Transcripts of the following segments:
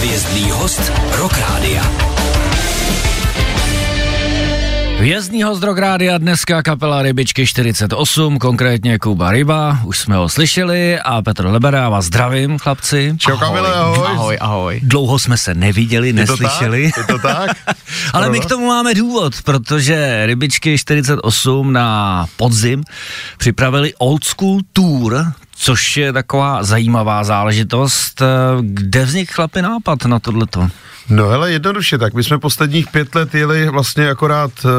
Hvězdný host Rock Rádia. Hvězdný host Rock Rádia dneska kapela Rybičky 48, konkrétně Kuba Ryba, už jsme ho slyšeli a Petr Lebera, já vás zdravím chlapci. Čau Kamile, ahoj. Ahoj, ahoj. Dlouho jsme se neviděli, Je to neslyšeli. tak? Je to tak? Ale my k tomu máme důvod, protože Rybičky 48 na podzim připravili Old School Tour, což je taková zajímavá záležitost. Kde vznikl chlapi nápad na tohleto? No hele, jednoduše tak. My jsme posledních pět let jeli vlastně akorát uh,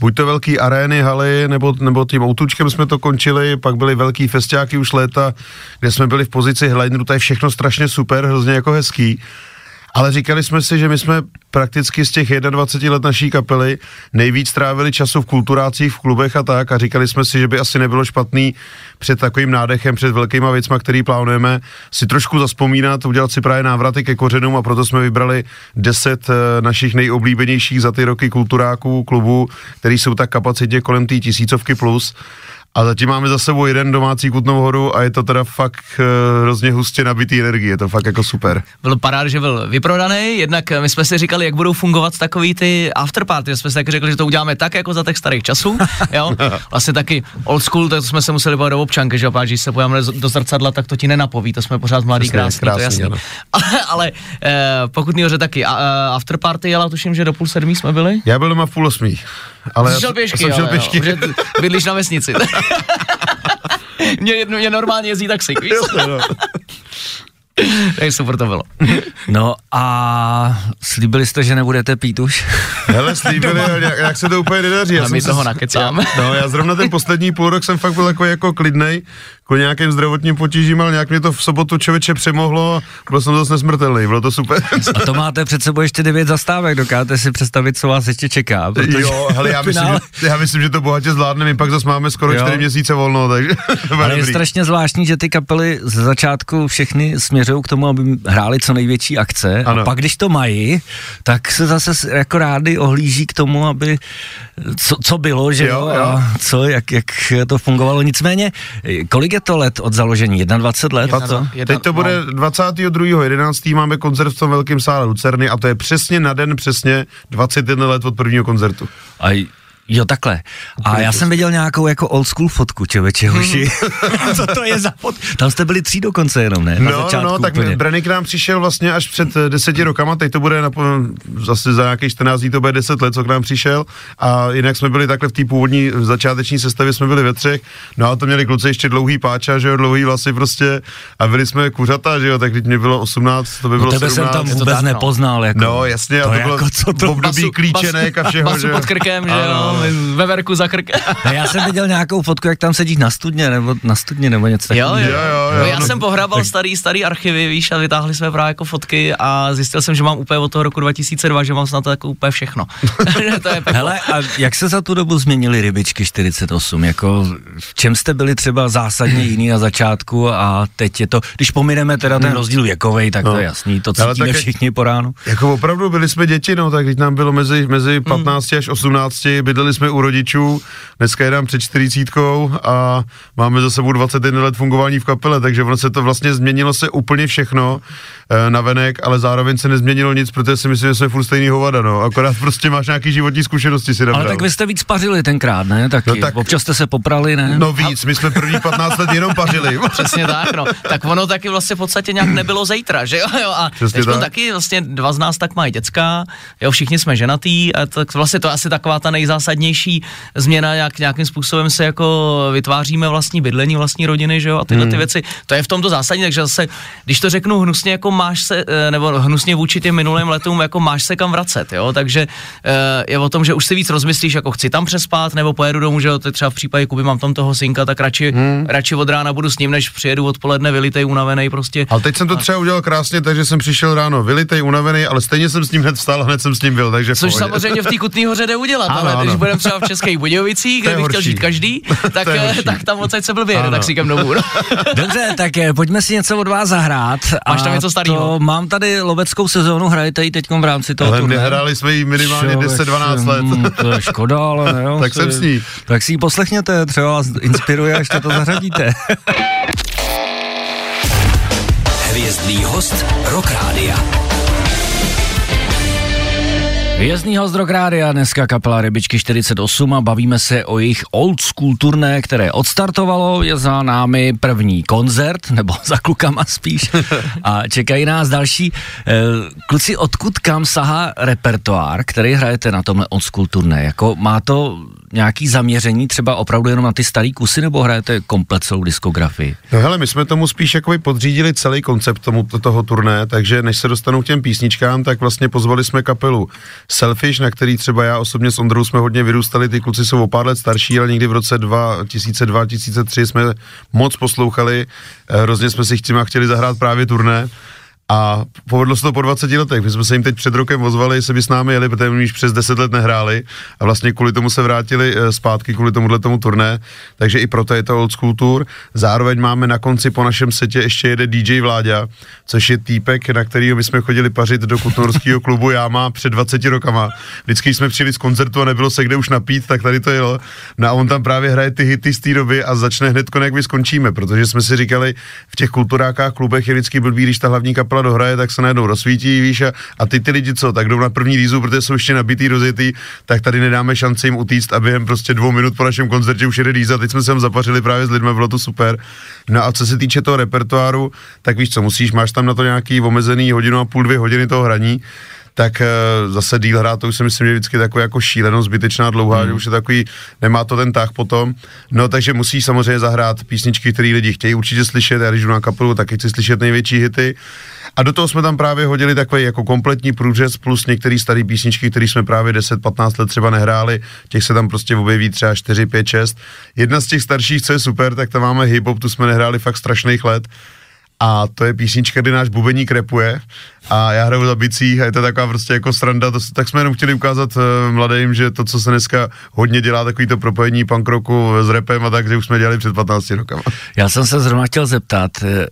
buď to velký arény, haly, nebo, nebo tím outučkem jsme to končili, pak byly velký festiáky už léta, kde jsme byli v pozici headlineru, to je všechno strašně super, hrozně jako hezký. Ale říkali jsme si, že my jsme prakticky z těch 21 let naší kapely nejvíc trávili času v kulturácích, v klubech a tak a říkali jsme si, že by asi nebylo špatný před takovým nádechem, před velkýma věcma, který plánujeme, si trošku zaspomínat, udělat si právě návraty ke kořenům a proto jsme vybrali 10 eh, našich nejoblíbenějších za ty roky kulturáků, klubů, který jsou tak kapacitně kolem té tisícovky plus. A zatím máme za sebou jeden domácí Kutnou horu a je to teda fakt uh, hrozně hustě nabitý energie, je to fakt jako super. Byl parád, že byl vyprodaný, jednak my jsme si říkali, jak budou fungovat takový ty afterparty, jsme si taky řekli, že to uděláme tak, jako za těch starých časů, jo, vlastně taky old school, tak jsme se museli bavit do občanky, že jo, páč, když se pojáme do zrcadla, tak to ti nenapoví, to jsme pořád mladý, Přesně, krásný, to je krásný, jasný. ano. Ale, ale eh, pokud hoře taky, a, a afterparty, ale tuším, že do půl sedmí jsme byli. Já byl doma v půl osmí. Ale Jsi šel pěšky, jsem jo, šel jo, pěšky. že ty bydlíš na vesnici. mě, jedno, mě normálně jezdí taxík, víš? Tak super to bylo. No a slíbili jste, že nebudete pít už? Hele, slíbili, jak, jak, se to úplně nedaří. Ale jsem my toho nakecáme. No, já zrovna ten poslední půl rok jsem fakt byl jako, jako klidnej, kvůli nějakým zdravotním potížím, ale nějak mě to v sobotu člověče přemohlo, byl jsem zase nesmrtelný, bylo to super. A to máte před sebou ještě devět zastávek, dokážete si představit, co vás ještě čeká. Protože jo, hele, já myslím, že, já myslím, že to bohatě zvládneme, my pak zase máme skoro Jo. čtyři měsíce volno, takže Ale je dobrý. strašně zvláštní, že ty kapely ze začátku všechny směřují k tomu, aby hráli co největší akce. Ano. A pak, když to mají, tak se zase jako rádi ohlíží k tomu, aby co, co bylo, že jo, Jo, jo. a co, jak, jak to fungovalo. Nicméně, kolik je to let od založení? 21 let? Jedna- Co? jedna- Teď to bude 22.11. máme koncert v tom velkém sále Lucerny a to je přesně na den přesně 21 let od prvního koncertu. A Jo, takhle. A já jsem viděl nějakou jako old school fotku, čověče, hoši. Co to je za fot? Tam jste byli tří dokonce jenom, ne? Na No, no, začátku no, tak úplně. Branny k nám přišel vlastně až před eh, deseti rokama, teď to bude na, zase za nějakých 14 dní, to bude 10 let, co k nám přišel a jinak jsme byli takhle v té původní v začáteční sestavě, jsme byli ve třech, no a to měli kluci ještě dlouhý páča, že jo, dlouhý vlasy prostě a byli jsme kuřata, že jo, tak když mě bylo 18, to by No, bylo tebe jsem 17. tam je to vůbec no. nepoznal. Jako. No jasně, a to, bylo jako, co v to? období klíčenek a všeho, basu že jo. pod krkem, že jo, ano. veverku za krkem. Ne, já jsem viděl nějakou fotku, jak tam sedíš na studně, nebo na studně, nebo něco Jo, takového. jo, Jo, jo, No, jo, já no, jsem pohrabal starý, starý archivy, víš, a vytáhli jsme právě jako fotky a zjistil jsem, že mám úplně od toho roku 2002, že mám snad jako úplně všechno. to je peklo. Hele, a jak se za tu dobu změnily rybičky 48? Jako, v čem jste byli třeba zásadně jiný na začátku a teď je to, když pomineme teda ten rozdíl věkovej, tak to je jasný, to Ale cítíme tak je- všichni po ránu. Jako opravdu byli jsme děti, no, tak když nám bylo mezi, mezi 15 až 18, bydleli jsme u rodičů, dneska je nám před 40 a máme za sebou 21 let fungování v kapele, takže ono se to vlastně změnilo se úplně všechno e, na venek, ale zároveň se nezměnilo nic, protože si myslím, že jsme furt stejný hovada, no, akorát prostě máš nějaký životní zkušenosti si Ale nabral. tak vy jste víc pařili tenkrát, ne? Taky. No tak- Občas jste se poprali, ne? No víc, my jsme první 15 let jenom pařili. Přesně tak, no. Tak ono taky vlastně v podstatě nějak nebylo zítra, že jo? jo? A Přesně tak. taky vlastně dva z nás tak mají děcka, jo, všichni jsme ženatý a tak vlastně to je asi taková ta nejzásadnější změna, jak nějakým způsobem se jako vytváříme vlastní bydlení, vlastní rodiny, že jo? A tyhle ty věci, to je v tomto zásadní, takže zase, když to řeknu hnusně, jako máš se, eh, nebo hnusně vůči těm minulým letům, jako máš se kam vracet, jo? Takže eh, je o tom, že už si víc rozmyslíš, jako chci tam přespat, nebo pojedu domů, že jo? Třeba v případě Kuby mám tam toho synka, tak radši, hmm. radši od rána budu s ním, než přijedu odpoledne vylitej, unavený prostě. Ale teď jsem to třeba udělal krásně, takže jsem přišel ráno vylitej, unavený, ale stejně jsem s ním hned vstal hned jsem s ním byl, takže Což pohodě. samozřejmě v té Kutný hoře jde udělat, Ano, ale když ano. Budeme třeba v Českých Budějovicích, kde by chtěl žít každý, tak, eh, tak tam odsaď se blbě jede Ano. taxíkem domů. No. Dobře, tak eh, pojďme si něco od vás zahrát. Máš tam něco starýho? To, mám tady loveckou sezónu, hrajete ji teď v rámci toho Ale turné? nehráli jsme ji minimálně Člověk, 10-12 let. mm, To je škoda, ale ne, jo, Tak si- jsem s ní. Tak si ji poslechněte, třeba vás inspiruje, až to zařadíte. Hvězdný host Rock Rádia. Host Rock Rádia, dneska kapela Rybičky 48 a bavíme se o jejich old school turné, které odstartovalo, je za námi první koncert, nebo za klukama spíš, a čekají nás další. Eh, kluci, odkud kam sahá repertoár, který hrajete na tomhle old school turné? Jako má to nějaký zaměření třeba opravdu jenom na ty starý kusy, nebo hrajete komplet celou diskografii? No hele, my jsme tomu spíš jakoby podřídili celý koncept tomu, toho turné, takže než se dostanou k těm písničkám, tak vlastně pozvali jsme kapelu Selfish, na který třeba já osobně s Ondrou jsme hodně vyrůstali, ty kluci jsou o pár let starší, ale někdy v roce 2002-2003 jsme moc poslouchali, eh, hrozně jsme si chtěli, chtěli zahrát právě turné a povedlo se to po 20 letech. My jsme se jim teď před rokem ozvali, jestli by s námi jeli, protože už přes 10 let nehráli a vlastně kvůli tomu se vrátili eh, zpátky, kvůli tomuhle tomu turné, takže i proto je to old school tour. Zároveň máme na konci po našem setě ještě jede DJ Vláďa, což je týpek, na kterýho my jsme chodili pařit do kutnorského klubu Jáma před 20 rokama. Vždycky jsme přijeli z koncertu a nebylo se kde už napít, tak tady to jelo. No a on tam právě hraje ty hity z té doby a začne hned, jak vy skončíme, protože jsme si říkali, v těch kulturákách klubech je vždycky blbý, když ta hlavní dohraje, tak se najednou rozsvítí, víš, a, a ty ty lidi co, tak jdou na první lízu, protože jsou ještě nabitý, rozjetý, tak tady nedáme šanci jim utíct a během prostě dvou minut po našem koncertě už jede líza, teď jsme se tam zapařili právě s lidmi, bylo to super. No a co se týče toho repertoáru, tak víš co, musíš, máš tam na to nějaký omezený hodinu a půl, dvě hodiny toho hraní, tak uh, zase díl hrát, to už si myslím, že je vždycky takový jako šíleno, zbytečná, dlouhá, mm. že už je takový, nemá to ten tah potom. No takže musí samozřejmě zahrát písničky, které lidi chtějí určitě slyšet, já když jdu na kapelu, tak chci slyšet největší hity. A do toho jsme tam právě hodili takový jako kompletní průřez plus některé staré písničky, které jsme právě 10-15 let třeba nehráli, těch se tam prostě objeví třeba 4, 5, 6. Jedna z těch starších, co je super, tak tam máme hip-hop, tu jsme nehráli fakt strašných let a to je písnička, kdy náš bubeník repuje a já hraju za bicích a je to taková prostě jako sranda, to, tak jsme jenom chtěli ukázat uh, mladým, že to, co se dneska hodně dělá, takový to propojení punk rocku s repem a tak, že už jsme dělali před 15 rokama. Já jsem se zrovna chtěl zeptat, eh,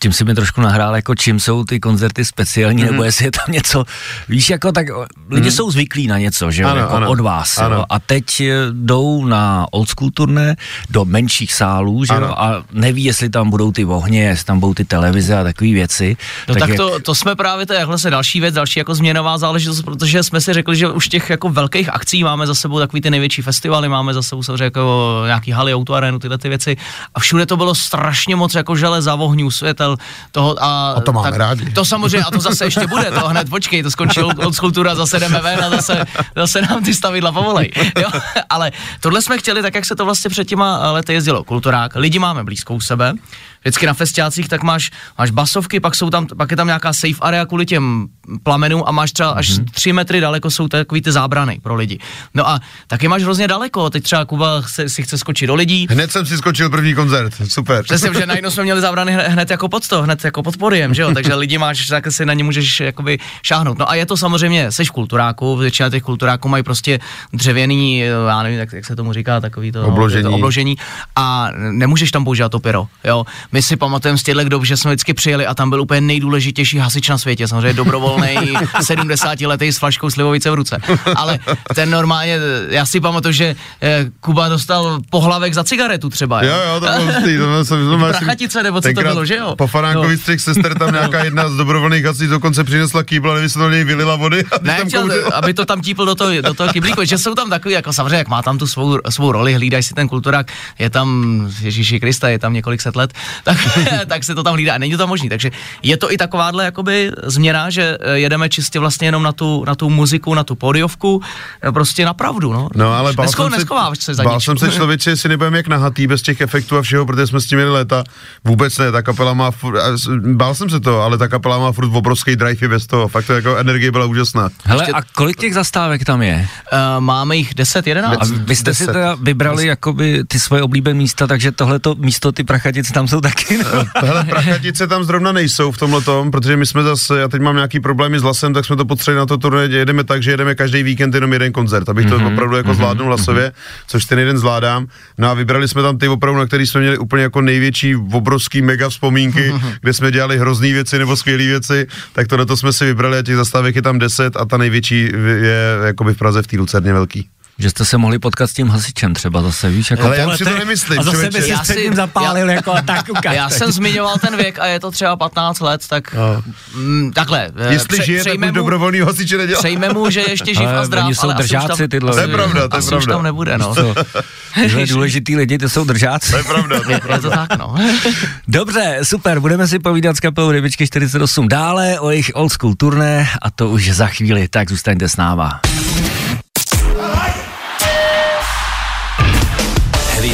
tím si mi trošku nahrál, jako čím jsou ty koncerty speciální, mm-hmm. nebo jestli je tam něco, víš, jako tak lidi mm-hmm. jsou zvyklí na něco, že jo, ano, jako ano, od vás, ano. Jo, a teď eh, jdou na old school turné do menších sálů, že ano. jo, a neví, jestli tam budou ty ohně, jestli tam budou ty televize a takové věci. No tak, tak jak... to, to jsme právě, to je vlastně další věc, další jako změnová záležitost, protože jsme si řekli, že už těch jako velkých akcí máme za sebou takový ty největší festivaly, máme za sebou samozřejmě jako nějaký haly, autoarénu, tyhle ty věci a všude to bylo strašně moc jako železa, ohňů, světel, ředitel toho a, a to máme tak, rádi. To samozřejmě, a to zase ještě bude, to hned počkej, to skončí od skulptura, zase jdeme ven a zase, zase nám ty stavidla povolej. Jo? Ale tohle jsme chtěli, tak jak se to vlastně před těma lety jezdilo, kulturák, lidi máme blízko u sebe, vždycky na festiácích, tak máš, máš basovky, pak, jsou tam, pak je tam nějaká safe area kvůli těm plamenům a máš třeba až mm-hmm. tři metry daleko jsou takový ty zábrany pro lidi. No a taky máš hrozně daleko, teď třeba Kuba se, si chce skočit do lidí. Hned jsem si skočil první koncert, super. Přesně, že najednou jsme měli zábrany hned jako pod to, hned jako pod podiem, že jo, takže lidi máš, tak si na ně můžeš jakoby šáhnout. No a je to samozřejmě, seš v kulturáku, většina těch kulturáků mají prostě dřevěný, já nevím, jak, jak se tomu říká, takový to obložení. To obložení a nemůžeš tam používat to pyro, jo. My si pamatujeme z těchto dob, že jsme vždycky přijeli a tam byl úplně nejdůležitější hasič na světě, samozřejmě dobrovolný 70 letý s flaškou slivovice v ruce. Ale ten normálně, já si pamatuju, že eh, Kuba dostal pohlavek za cigaretu třeba. Jo, jo, to bylo stý, to jsem, to Prachatice, nebo co to bylo, že jo? Po Faránkovi no. střih sester tam nějaká jedna z dobrovolných hasičů dokonce přinesla kýbla, nevím, to něj vylila vody. A ne, tam chtěl, aby to tam típl do toho, do toho kyblíku, že jsou tam takový, jako samozřejmě, jak má tam tu svou, svou roli, hlídají si ten kulturák, je tam Ježíši Krista, je tam několik set let, tak, tak se to tam hlídá. Není to tam možný. Takže je to i takováhle jakoby změna, že eh, jedeme čistě vlastně jenom na tu, na tu muziku, na tu podiovku, eh, prostě na pravdu. No, no ale bál Nesko, jsem se, se bál jsem se člověče, jestli nebudeme jak nahatý bez těch efektů a všeho, protože jsme s tím měli léta. Vůbec ne, ta kapela má, furt, bál jsem se to, ale ta kapela má furt obrovský drive i bez toho. Fakt to jako energie byla úžasná. Hele, a kolik těch zastávek tam je? Uh, máme jich 10, 11. A vy jste 10. si teda vybrali jakoby ty svoje oblíbené místa, takže tohleto místo, ty prachatice tam jsou taky. No? Hele, prachatice tam zrovna nejsou v tomhle tom, protože my jsme zase, já teď mám nějaký problémy s hlasem, tak jsme to potřebovali na to turné, jedeme tak, že jedeme každý víkend jenom jeden koncert, abych to mm-hmm, opravdu jako mm-hmm, zvládnul hlasově, mm-hmm. což ten jeden zvládám. No a vybrali jsme tam ty opravdu, na který jsme měli úplně jako největší, obrovský mega vzpomínky, mm-hmm. kde jsme dělali hrozný věci nebo skvělé věci, tak tohle to jsme si vybrali a těch zastávek je tam 10 a ta největší je jakoby v Praze v té Lucerně velký. Že jste se mohli potkat s tím hasičem třeba zase, víš? Jako Ale já si to nemyslím, A zase by si Já před si- tím zapálil, jako a tak ukáž. Já jsem zmiňoval ten věk a je to třeba 15 let, tak No. mm, takhle. eh, Jestli pře- žije, tak mu- dobrovolný hasiče nedělá. Přejme mu, že je ještě živ Ale a zdrav, oni jsou ale držáci tam, tyhle To je pravda, to je asi už pravda. tam nebude, no. Tyhle důležitý lidi, to jsou držáci. To je pravda, to je Je pravda. to tak, no. Dobře, super, budeme si povídat s kapelou Rybičky 48 dále o jejich old school turné a to už za chvíli, tak zůstaňte s náma.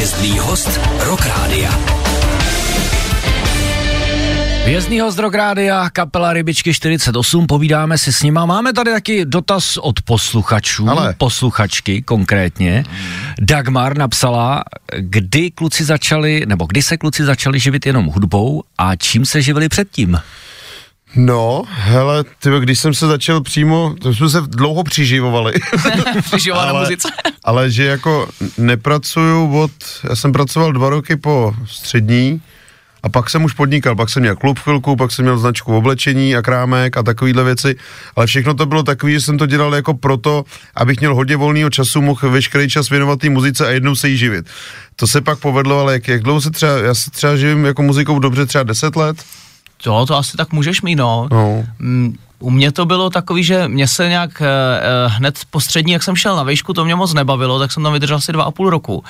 Hvězdný host Rock Rádia. Vězdný host Rock Rádia, kapela Rybičky 48, povídáme si s nima. Máme tady taky dotaz od posluchačů, Ale. posluchačky konkrétně. Dagmar napsala, kdy kluci začali, nebo kdy se kluci začali živit jenom hudbou a čím se živili předtím? No, hele, tyjo, když jsem se začal přímo, to jsme se dlouho přiživovali. Přiživá na muzice. ale že jako nepracuju od, já jsem pracoval dva roky po střední a pak jsem už podnikal, pak jsem měl klub chvilku, pak jsem měl značku oblečení a krámek a takovýhle věci, ale všechno to bylo takový, že jsem to dělal jako proto, abych měl hodně volného času, mohl veškerý čas věnovat té muzice a jednou se jí živit. To se pak povedlo, ale jak, jak dlouho se třeba, já se třeba živím jako muzikou dobře třeba 10 let, Jo, to asi tak můžeš mít, no. no. U mě to bylo takový, že mě se nějak eh, hned po střední, jak jsem šel na výšku, to mě moc nebavilo, tak jsem tam vydržel asi dva a půl roku.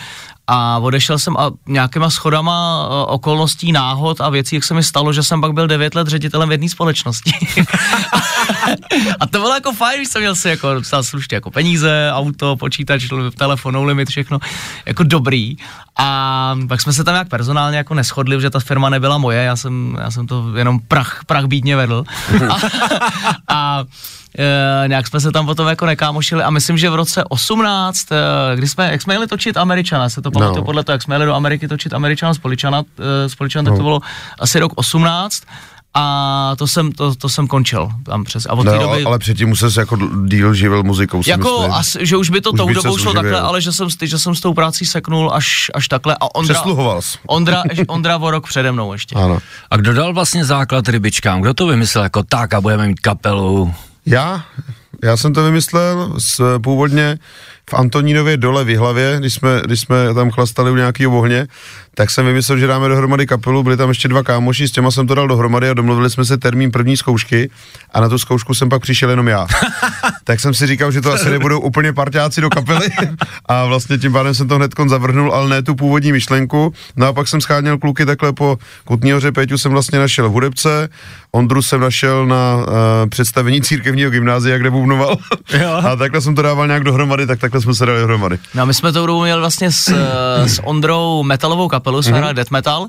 A odešel jsem a nějakýma schodama eh, okolností, náhod a věcí, jak se mi stalo, že jsem pak byl devět let ředitelem v jedné společnosti. a to bylo jako fajn, když jsem měl si jako docela slušně jako peníze, auto, počítač, telefon, no limit, všechno jako dobrý. A pak jsme se tam nějak personálně jako neschodli, že ta firma nebyla moje, já jsem, já jsem to jenom prach, prach bídně vedl. A, a e, nějak jsme se tam potom jako nekámošili a myslím, že v roce 18, e, kdy jsme, jak jsme jeli točit Američana, se to pamatuju No. podle toho, jak jsme jeli do Ameriky točit Američana z Poličana, e, z Poličana, tak to No. bylo asi rok 18 a to jsem, to, to jsem končil tam přes. A od té No, doby... ale předtím musel se jako díl živil muzikou, Jako, myslím. as, že už by to Už tou dobou šlo takhle, ale že jsem, s- že jsem s tou prací seknul až, až takhle. A Ondra, Přesluhoval jsi. Ondra, Ondra o rok přede mnou ještě. Ano. A kdo dal vlastně základ rybičkám? Kdo to vymyslel jako tak a budeme mít kapelu? Já? Já jsem to vymyslel s, původně v Antonínově dole v Jihlavě, když jsme, když jsme tam chlastali u nějakého ohně, tak jsem vymyslel, že dáme dohromady kapelu, byli tam ještě dva kámoši, s těma jsem to dal dohromady a domluvili jsme se termín první zkoušky a na tu zkoušku jsem pak přišel jenom já. tak jsem si říkal, že to asi nebudou úplně parťáci do kapely a vlastně tím pádem jsem to hned zavrhnul, ale ne tu původní myšlenku. No a pak jsem scháněl kluky takhle po Kutní hoře, Péťu jsem vlastně našel v hudebce, Ondru jsem našel na uh, představení církevního gymnázia, kde bubnoval. Jo. a takhle jsem to dával nějak dohromady, tak takhle jsme se dali dohromady. No my jsme tou dobu měli vlastně s, eh, s Ondrou metalovou kapelu, jsme hráli death metal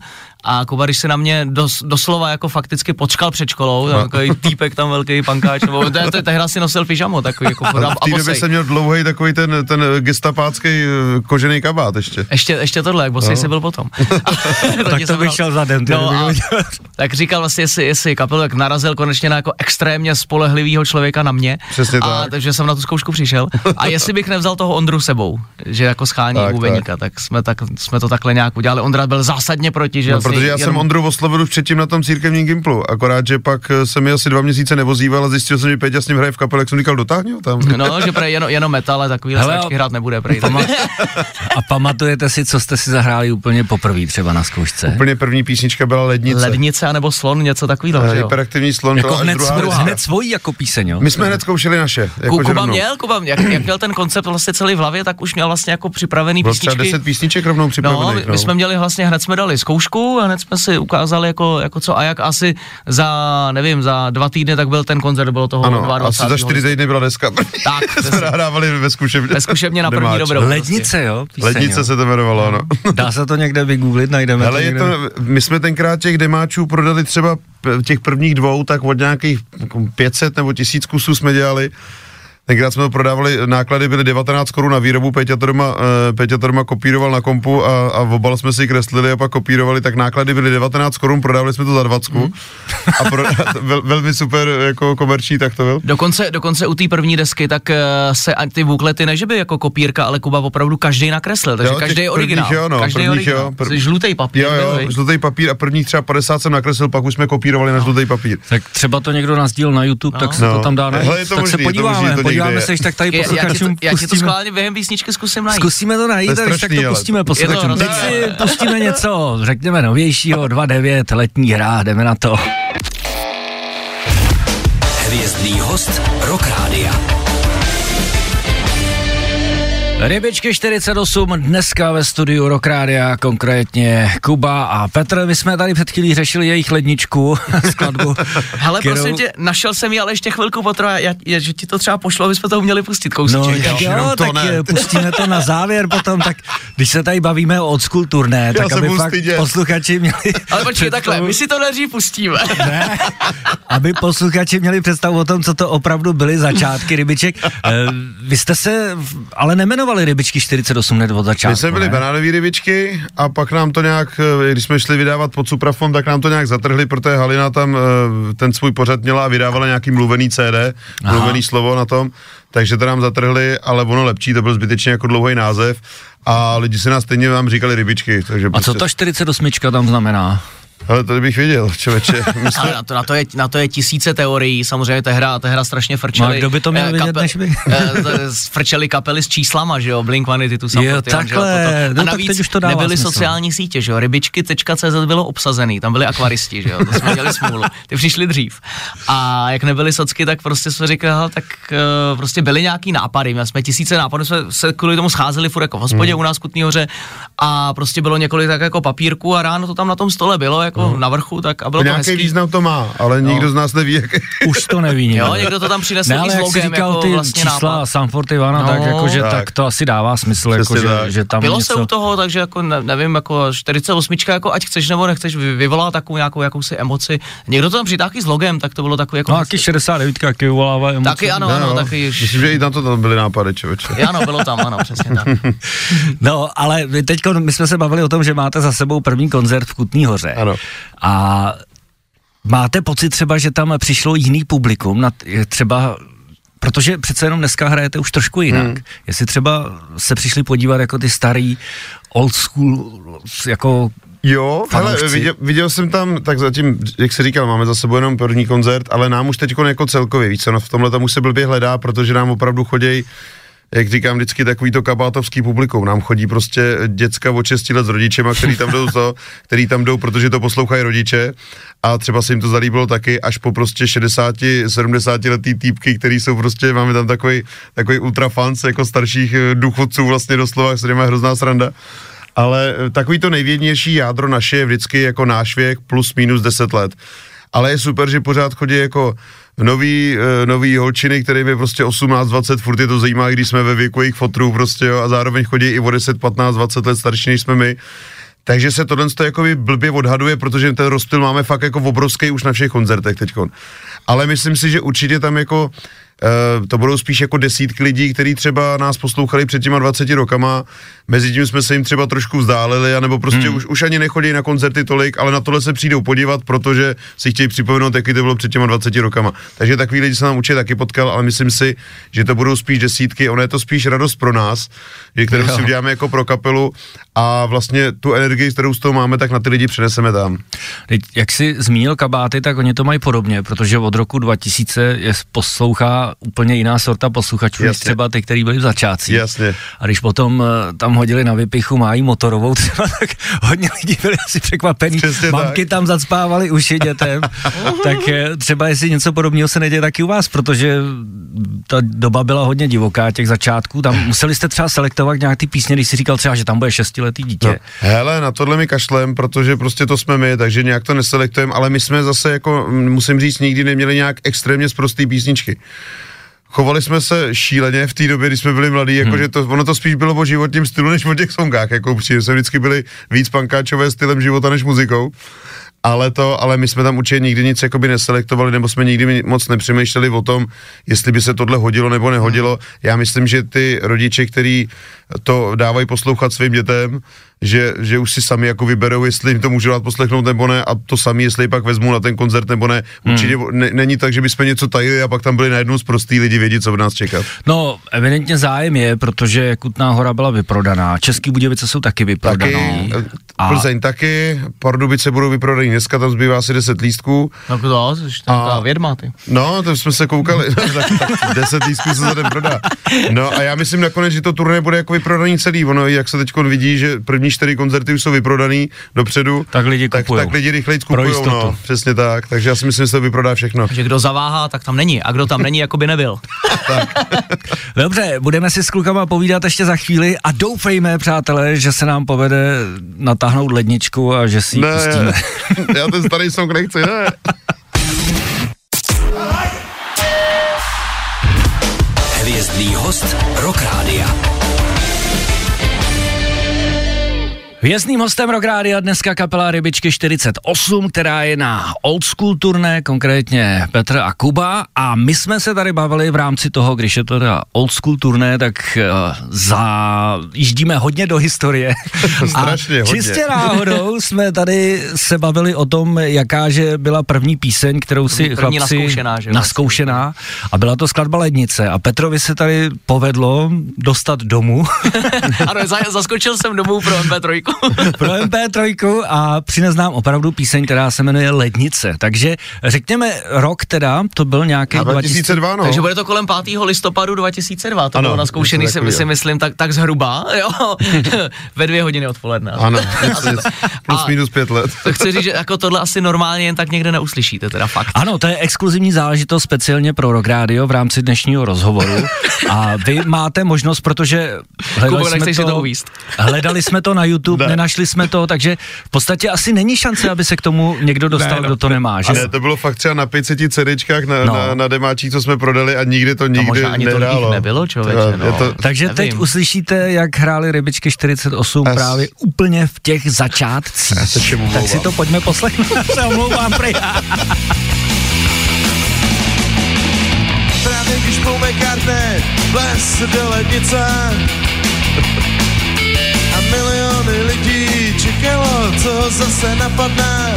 a Kuba, když se na mě dos, doslova jako fakticky počkal před školou, tam takový týpek tam velký pankáč, nebo to, to, tehdy si nosil pyžamo, takový jako a, v té době jsem měl dlouhý takový ten, ten gestapácký eh, kožený kabát ještě. Ještě, ještě tohle, jak bosej No. jsi byl potom. Tak to bych šel za den. ty, No a, tak říkal vlastně, jestli, jestli kapelu, jak narazil konečně na jako extrémně spolehlivého člověka na mě. Přesně a, tak. Takže jsem na tu zkoušku přišel. A jestli bych nevzal toho Ondru sebou, že jako schání Tak, bubeníka, tak. jsme, tak jsme to takhle nějak udělali. Ondra byl zásadně proti, že No, protože já jenom, jsem Ondru oslovil už předtím na tom církevním gimplu, akorát, že pak eh, jsem mi asi dva měsíce nevozíval a zjistil jsem, že Péťa s ním hraje v kapele, jak jsem říkal, dotáhni ho tam. No, že prej jenom, jenom metal, ale takový Hele, a- hrát nebude prej. Pama- a pamatujete si, co jste si zahráli úplně poprvé třeba na zkoušce? Úplně první písnička byla Lednice. Lednice anebo slon, něco takového, Eh, že jo? Hyperaktivní slon, Jako hned, druhá deska. hned svojí jako píseň, jo? My jsme hned zkoušeli naše. Jako Kuba měl, Kuba, jak, jak měl ten koncept vlastně celý v hlavě, tak už měl vlastně jako připravený Bylo třeba písničky. 10 písniček rovnou No, připravených. my, my jsme měli vlastně, hned jsme dali zkoušku a hned jsme si ukázali jako, jako co a jak asi za, nevím, za dva týdny tak byl ten koncert, bylo toho Ano, 22. asi za 4 týdny byla deska. Tak, jsme nahrávali ve zkušebně. Ve zkušebně na první dobrou. prostě. Lednice, jo? Píseň, Lednice jo. se to jmenovalo, ano. Dá se to někde vygooglit, najdeme Hele, to je to, my jsme tenkrát těch demáčů prodali třeba těch prvních dvou, tak od nějakých 500 nebo 1000 kusů jsme dělali. Tenkrát jsme to prodávali, náklady byly 19 korun na výrobu, Peťa to doma, uh, Peťa to doma kopíroval na kompu a, a v obal jsme si kreslili a pak kopírovali, tak náklady byly 19 korun, prodávali jsme to za 20. Mm. A pro, vel, velmi super jako komerční, tak to byl. Dokonce, dokonce u té první desky, tak eh, se ty buklety ne, že by jako kopírka, ale Kuba opravdu každý nakreslil, takže Jo, každý je prvních originál. jo, no, každý je prvních jo, originál. prv- Jsi Žlutý papír. Jo, jo, viď? žlutý papír a prvních třeba 50 jsem nakreslil, pak už jsme kopírovali na žlutý papír. Tak třeba to někdo nazdíl na YouTube, tak se No. to tam dá najít. Hele, je to tak možný, se je to podíváme, možný to podíváme se, když tak tady Já, já, ti to, posluchačům já ti to pustíme. schválně během písničky zkusím najít. Zkusíme to najít, To a když tak strašný, to pustíme posluchačům. to Teď si pustíme něco, řekněme novějšího, 2.9, letní hra, jdeme na to. Hvězdný host Rock Rádia. Rybičky 48 dneska ve studiu Rock Rádia, konkrétně Kuba a Petr. My jsme tady před chvílí řešili jejich ledničku, skladbu. Hele, kterou- prosím tě, našel jsem ji, ale ještě chvilku potrvá, já, já, že ti to třeba pošlo, aby jsme to měli pustit kousíček. No, jo? jo, to tak ne. pustíme to na závěr potom, tak když se tady bavíme o old school turné, tak se aby fakt stydět. posluchači měli Ale počkej, takhle, my si to nejdřív pustíme. ne, aby posluchači měli představu o tom, co to opravdu byly začátky rybiček. Eh, Vy jste se ale nemenovali rybičky 48 hned od začátku, My jsme byli banánové rybičky a pak nám to nějak, eh, když jsme šli vydávat pod Suprafon, tak nám to nějak zatrhli, protože Halina tam eh, ten svůj pořad měla a vydávala nějaký mluvený CD, Aha. mluvený slovo na tom, takže to nám zatrhli, ale ono lepší, to byl zbytečně jako dlouhý název a lidi si nás stejně vám říkali rybičky. Takže A co ta 48 tam znamená? Ale to bych věděl, člověče. My jsme, Ale na to, na, to je, na to je tisíce teorií, samozřejmě ta hra, ta hra strašně frčeli. No a kdo by to měl eh, vědět, než vy? eh, frčeli kapely s číslama, že jo, Blink Vanity, tu Jo, takhle. No A tak navíc teď už to dává nebyly smysl. sociální sítě, že jo, rybičky.cz bylo obsazený, tam byli akvaristi, že jo, to jsme měli smůlu, ty přišli dřív. A jak nebyly socky, tak prostě jsme říkali, "Hele, tak uh, prostě byly nějaký nápady, my jsme tisíce nápadů, jsme se kvůli tomu scházeli furt jako v hospodě Hmm. u nás v Kutný hoře a prostě bylo několik tak jako papírku a ráno to tam na tom stole bylo, jako Hmm. na vrchu, tak a bylo to nějaký hezký. význam to má, ale nikdo z nás neví, jak... Už to neví nikdo. Jo, někdo to tam přinesl ne, i ale s jak jsi logem, říkal jako ty vlastně čísla nápad. Sam 41, no, tak, No. jakože, tak. Tak. to asi dává smysl, jako, že, že tam Bylo něco... se u toho, takže jako ne, nevím, jako 48, jako ať chceš nebo nechceš, vy- vyvolá takovou nějakou jakousi emoci. Někdo to tam přitáhl i s logem, tak to bylo takový jako... No, taky 69, jak vyvolává emoce. taky ano, ano, taky... Myslím, že i tam to tam byly nápady, člověče. Ano, bylo tam, ano, přesně tak. No, ale teď my jsme se bavili o tom, že máte za sebou první koncert v Kutný hoře. Ano. A máte pocit třeba, že tam přišlo jiný publikum, na, třeba Protože přece jenom dneska hrajete už trošku jinak. Hmm. Jestli třeba se přišli podívat jako ty starý old school, jako Jo, hele, Fanoušci. viděl, viděl jsem tam, tak zatím, jak se říkal, máme za sebou jenom první koncert, ale nám už teď jako celkově, víc co, no, v tomhle tam už se blbě hledá, protože nám opravdu chodí jak říkám vždycky, takový to kabátovský publikum. Nám chodí prostě děcka od 6 let s rodičema, který tam jdou, to, který tam jdou, protože to poslouchají rodiče a třeba se jim to zalíbilo taky až po prostě 60, 70 letý týpky, který jsou prostě, máme tam takový, takový ultrafans jako starších eh, důchodců vlastně doslova, s kterými je hrozná sranda. Ale eh, takový to nejvědnější jádro naše je vždycky jako náš věk plus minus 10 let. Ale je super, že pořád chodí jako nový, eh, nový holčiny, kterým je prostě 18, 20, furt je to zajímá, když jsme ve věku jejich fotrů prostě jo, a zároveň chodí i o 10, 15, 20 let starší, než jsme my. Takže se tohle to jakoby blbě odhaduje, protože ten rozptyl máme fakt jako obrovský už na všech koncertech teďkon. Ale myslím si, že určitě tam jako Uh, to budou spíš jako desítky lidí, kteří třeba nás poslouchali před těma 20 rokama, mezi tím jsme se jim třeba trošku vzdáleli, anebo prostě hmm. už, už ani nechodí na koncerty tolik, ale na tohle se přijdou podívat, protože si chtějí připomenout, jaký to bylo před těma 20 rokama. Takže takový lidi se nám určitě taky potkal, ale myslím si, že to budou spíš desítky, ono je to spíš radost pro nás, že kterou si uděláme jako pro kapelu a vlastně tu energii, kterou z toho máme, tak na ty lidi přeneseme tam. Teď, jak jsi zmínil kabáty, tak oni to mají podobně, protože od roku 2000 je poslouchá úplně jiná sorta posluchačů, než třeba ty, který byli v začátcích. Jasně. A když potom eh, tam hodili na vypichu mají motorovou třeba, tak hodně lidí byli asi překvapený. Přesně Mamky tak. tam zacpávaly uši dětem. tak eh, třeba jestli něco podobného se neděje taky u vás, protože ta doba byla hodně divoká těch začátků. Tam museli jste třeba selektovat nějak ty písně, když si říkal třeba, že tam bude šestiletý dítě. No, hele, na tohle mi kašlem, protože prostě to jsme my, takže nějak to neselektujeme, ale my jsme zase jako, musím říct, nikdy neměli nějak extrémně sprostý písničky. Chovali jsme se šíleně v té době, kdy jsme byli mladí, jako Hmm. že to, ono to spíš bylo o životním stylu, než o těch songách, jako upřímně, jsme vždycky byli víc pankáčové stylem života než muzikou. Ale to, ale my jsme tam určitě nikdy nic jakoby neselektovali, nebo jsme nikdy moc nepřemýšleli o tom, jestli by se tohle hodilo nebo nehodilo. Já myslím, že ty rodiče, kteří to dávají poslouchat svým dětem, že, že už si sami jako vyberou, jestli jim to můžu dát poslechnout nebo ne a to sami, jestli ji pak vezmu na ten koncert nebo ne. Určitě Hmm. ne, není tak, že bychom něco tajili a pak tam byli najednou zprostý lidi vědět, co v nás čekat. No, evidentně zájem je, protože Kutná hora byla vyprodaná. Český Budějovice jsou taky Taky, vyprodané. eh, A- Plzeň taky, Pardubice budou vyprodaný dneska, tam zbývá asi 10 lístků. No to, jsi taková vědma, ty. No, to jsme se koukali, tak, tak 10 lístků se za den prodá. No a já myslím nakonec, že to turné bude jako vyprodaný celý. Ono, jak se teď vidí, že první čtyři koncerty už jsou vyprodaný dopředu, Tak lidi tak, kupujou. tak lidi rychleji Pro kupují, jistotu. no, přesně tak. Takže já si myslím, že se to vyprodá všechno. Že kdo zaváhá, tak tam není. A kdo tam není, jako by nebyl. Dobře, budeme si s klukama povídat ještě za chvíli a doufejme, přátelé, že se nám povede natáhnout ledničku a že si ji Ne, pustíme. já ten starý song nechci, ne. Hvězdný host Rock Rádia. Vězným hostem Rock Rádia dneska kapela Rybičky 48, která je na old school turné, konkrétně Petr a Kuba. A my jsme se tady bavili v rámci toho, když je to teda old school turné, tak uh, zajíždíme hodně do historie. Strašně a hodně. čistě náhodou jsme tady se bavili o tom, jaká že byla první píseň, kterou si První- první chlapci naskoušená, že jo? naskoušená. A byla to skladba Lednice. A Petrovi se tady povedlo dostat domů. Ano, za, zaskočil jsem domů pro MP3. pro MP3 a přines nám opravdu píseň, která se jmenuje Lednice. Takže řekněme rok teda, to byl nějaký A 2002, no. Takže bude to kolem 5. listopadu 2002, to Ano, bylo naskoušený, si, si myslím, tak, tak zhruba, jo, ve dvě hodiny odpoledne. Ano, plus minus pět let. To chci říct, že jako tohle asi normálně jen tak někde neuslyšíte, teda fakt. Ano, to je exkluzivní záležitost speciálně pro Rock Radio v rámci dnešního rozhovoru. A vy máte možnost, protože hledali Kubo, jsme, to, to hledali jsme to na YouTube, Ne. nenašli jsme to, takže v podstatě asi není šance, aby se k tomu někdo dostal, Ne, no. kdo to nemá. Že? Ne, to bylo fakt třeba na 500 CDčkách na, No. no. na, na demáčích, co jsme prodali a nikdy to nikdy možná ani jich nedálo. nebylo, člověče, To- no. to, Takže Nevím. teď uslyšíte, jak hráli Rybičky 48 As- právě úplně v těch začátcích. Já se všem tak si to pojďme poslechnout. Já se omlouvám, prej. Právě když Paul McCartney vles do lednice a miliony lidí čekalo, co ho zase napadne.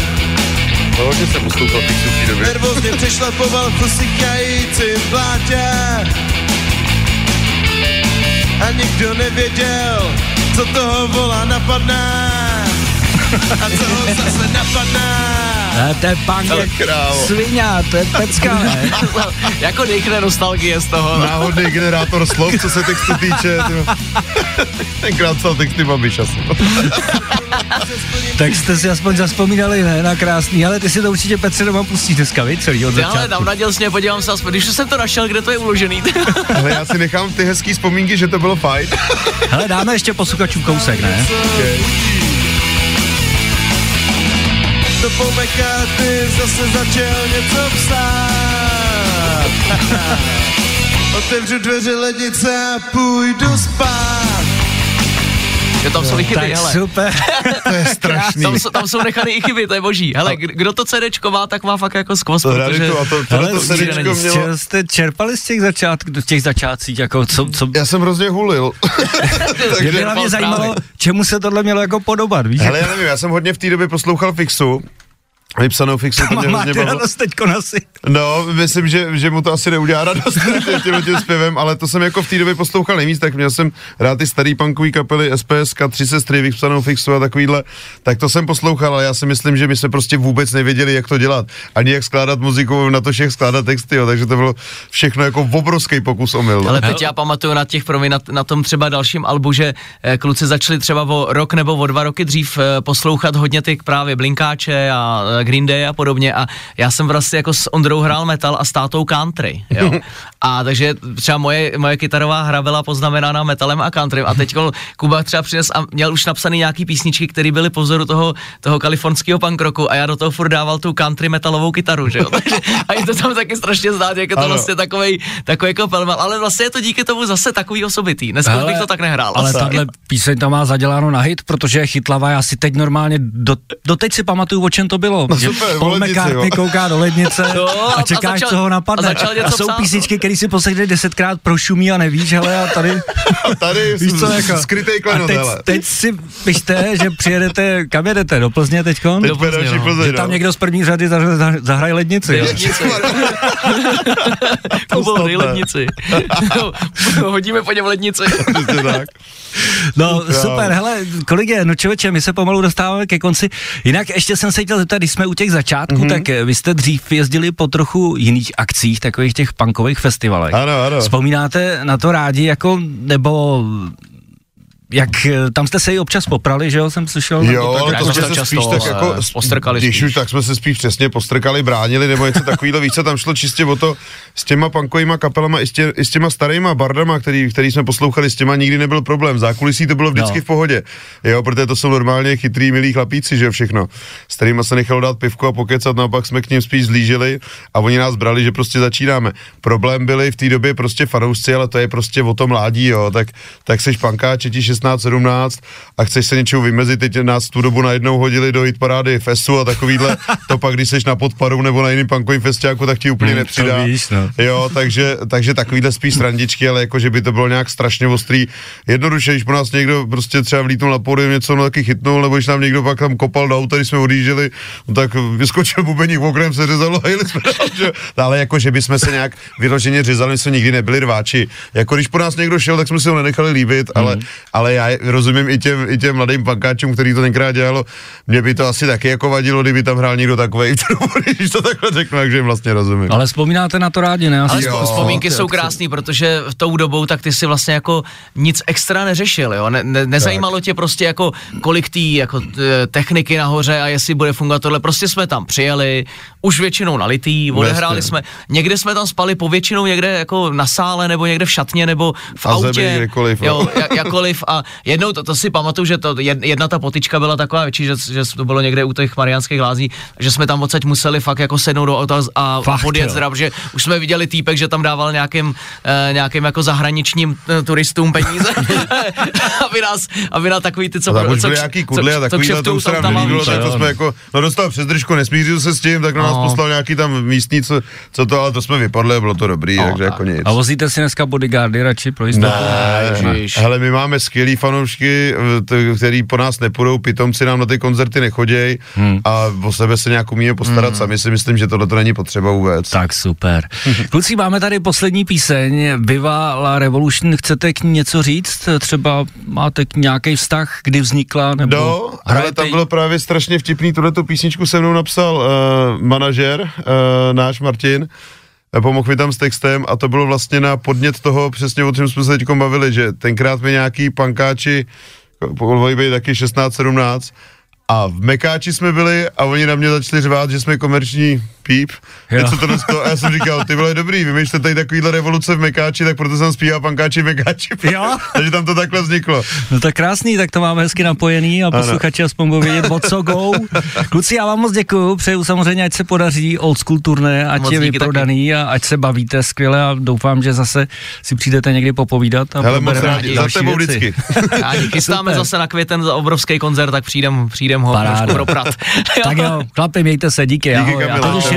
no, hodně jsem těch v té době. Nervózně přešlapoval v plátě a nikdo nevěděl, co toho vola napadne a co ho zase napadne. Ne, to je punk jak svině, to je pecka, ne? jako dechne nostalgie z toho. Náhodný generátor slov, co se textu týče. ty- Tenkrát psal texty Babiš asi. Tak jste si aspoň zaspomínali, ne, na krásný, ale ty si to určitě Petře doma pustíš dneska, víš, celý od Ty ale začátku. dám nadělsně, podívám se aspoň, když jsem to našel, kde to je uložený. Ale já si nechám ty hezký vzpomínky, že to bylo fajn. Hele, dáme ještě posluchačům kousek, ne? To Paul McCartney zase začal něco psát. Otevřu dveře lednice a půjdu spát. Jo, tam jsou i chyby, Tak hele. super. To je strašný. Tam, jsou- tam jsou nechány i chyby, to je boží. Hele, kdo to CDčko má, tak má fakt jako skvost, To protože... To, to, Hele, to, z srdečko čeho mělo... jste čerpali z těch, začát, z těch začátcích, jako co, co Já jsem hrozně hulil. mě by hlavně zajímalo, čemu se tohle mělo jako podobat, víš? Hele, já nevím, já jsem hodně v té době poslouchal Fixu, vypsanou Fixu, to mě hrozně bavilo. radost teďko asi. No, myslím, že, že mu to asi neudělá radost tím, tím zpěvem, ale to jsem jako v té době poslouchal nejvíc, tak měl jsem rád ty starý punkový kapely SPS, tři sestry, vypsanou fixu a takovýhle, tak to jsem poslouchal, ale já si myslím, že my jsme prostě vůbec nevěděli, jak to dělat, ani jak skládat muziku, na to jak skládat texty, jo, takže to bylo všechno jako obrovský pokus omyl. no. Ale teď já pamatuju na těch, promiň, na, na tom třeba dalším albu, že eh, kluci začali třeba o rok nebo o dva roky dřív eh, poslouchat hodně ty právě Blinkáče a Green Day a podobně a já jsem vlastně jako s Ondrou hrál metal a s tátou country, jo. A takže třeba moje, moje kytarová hra byla poznamenána metalem a country a teď Kuba třeba přines a měl už napsaný nějaký písničky, které byly po vzoru toho, toho kalifornského punk rocku a já do toho furt dával tu country metalovou kytaru, že jo. A je to tam taky strašně znát, jak je to Ano. vlastně takový takový jako pelmal, ale vlastně je to díky tomu zase takový osobitý. Dneska už bych to tak nehrál. Ale tahle píseň tam má zaděláno na hit, protože je chytlavá. Já si teď normálně, do, doteď si pamatuju, o čem to bylo. No super, Paul lednici, McCartney jo. kouká do lednice Jo, a a čekáš, začal- co ho napadne. a začal něco a jsou psát, písničky, které si poslechneš desetkrát prošumí a nevíš, hele, a tady... A tady Víš co, jako, skrytej a klenot, teď, hele. teď si pište, že přijedete, kam jedete, do Plzně teďkon? Teď do Plzně, Plzně, no. Plzeň, Že tam no. někdo z první řady zahra- zahra- zahraje lednici. jo. Lednici. Kubou stopne. lednici. Hodíme po něm lednici. No super, hele, kolik je, no člověče, my se pomalu dostáváme ke konci. Jinak ještě jsem se chtěl zeptat, když jsme u těch začátků, Mhm. mm-hmm. tak eh, vy jste dřív jezdili po trochu jiných akcích, takových těch punkových festivalech. Ano, ano. Vzpomínáte na to rádi, jako, nebo jak, eh, tam jste se i občas poprali, že jo, jsem slyšel? Jo, nebo tak, ale to jsme se často, spíš tak jako, postrkali když spíš. už, tak jsme se spíš přesně postrkali, bránili, nebo něco takového, víc, co tam šlo čistě o to, s těma punkovýma kapelama, i s, tě, i s těma starýma bardama, který, který jsme poslouchali, s těma nikdy nebyl problém, zákulisí to bylo vždycky No. v pohodě, jo, protože to jsou normálně chytrý, milí chlapíci, že jo, všechno, s kterýma se nechalo dát pivko a pokecat, no a pak jsme k ním spíš zlížili a oni nás brali, že prostě začínáme. Problém byli v té době prostě fanoušci, ale to je prostě o tom mládí, jo, tak, tak seš pankáč, ti 16, 17 a chceš se něčeho vymezit, teď nás tu dobu najednou hodili do hitparády festu a takovýhle, to pak, když seš na podparu nebo na jiným punkovým festiáku, tak ti úplně Hmm, nepřidá. víš, no. Jo, takže, takže takovýhle spíš srandičky, ale jako, že by to bylo nějak strašně ostrý. Jednoduše, když po nás někdo prostě třeba vlítnul na pódium, něco no, taky chytnul, nebo když nám někdo pak tam kopal do auta, když jsme odjížděli, no, tak vyskočil bubeník oknem, se řezalo a jeli jsme dál, že? No, ale jako, že bychom se nějak vyloženě řezali, my jsme nikdy nebyli rváči. Jako když po nás někdo šel, tak jsme si ho nenechali líbit, ale, Mhm. ale já rozumím i těm, i těm mladým pankáčům, který to tenkrát dělalo. Mně by to asi taky jako vadilo, kdyby tam hrál někdo takový, když to takhle řeknu, takže jim vlastně rozumím. Ale vzpomínáte na to rádi, ne? Asi Ale Jo. vzpomínky jsou krásné, protože v tou dobou tak ty si vlastně jako nic extra neřešil, jo? Ne, ne, nezajímalo tě prostě jako kolik tý jako t- techniky nahoře a jestli bude fungovat tohle. Prostě jsme tam přijeli, už většinou nalitý, odehráli Jasně. jsme, někde jsme tam spali povětšinou někde jako na sále, nebo někde v šatně, nebo v A zemi, autě. kdekoliv, no. jo, ja- jakoliv a jednou, to, to si pamatuju, že to jed- jedna ta potička byla taková větší, že, že to bylo někde u těch mariánských lázní, že jsme tam odsaď museli fakt jako sednout do auta a, Fakt, podjet jo. zdrav, že už jsme viděli týpek, že tam dával nějakým, eh, nějakým jako zahraničním eh, turistům peníze, aby nás, aby na takový ty, co... No, tam už co, byly nějaký kudly a takový, to kšeftují už se nám autama, nelíbilo, víš, tak jo, to no. jsme jako, no dostal přes držku, nesmířil se s tím, tak na nás No. poslal nějaký tam místní, co, co to, ale to jsme vypadli a bylo to dobrý, No, takže tak. jako nic. A vozíte si dneska bodyguardy radši pro jistotu? Ne, hele, my máme skvělý fanoušky, eh, t- který po nás nepůjdou, pitomci nám na ty koncerty nechoděj Hmm. a o sebe se nějak umíme postarat sami, si myslím, že tohle to není potřeba vůbec. Tak super. Kluci, máme tady poslední píseň, Viva la Revolution, chcete k ní něco říct? Třeba máte k nějaký vztah, kdy vznikla? Nebo No, ale tam bylo právě strašně vtipný, tuhle tu písničku se mnou napsal uh, manažer, uh, náš Martin, pomohl mi tam s textem a to bylo vlastně na podnět toho, přesně o čem jsme se teď bavili, že tenkrát mi nějaký pankáči, mohli být taky 16-17, a v Mekáči jsme byli a oni na mě začali řvát, že jsme komerční píp. Jo. Něco to to, a já jsem říkal, ty vole, dobrý, vymýšlíte tady takovýhle revoluce v Mekáči, tak proto jsem zpíval pankáči Mekáči. Jo? Takže tam to takhle vzniklo. No tak krásný, tak to máme hezky napojený a posluchači aspoň budou vědět, o co go. Kluci, já vám moc děkuju, přeju samozřejmě, ať se podaří old school turné, ať Moc je vyprodaný a ať se bavíte skvěle a doufám, že zase si přijdete někdy popovídat a Hele, moc rádi, za tebou vždycky. A chystáme zase na květen za obrovský koncert, tak přijdem, přijdem ho Paráda. trošku proprat. Tak jo, chlapi, mějte se, díky, Díky, ahoj. A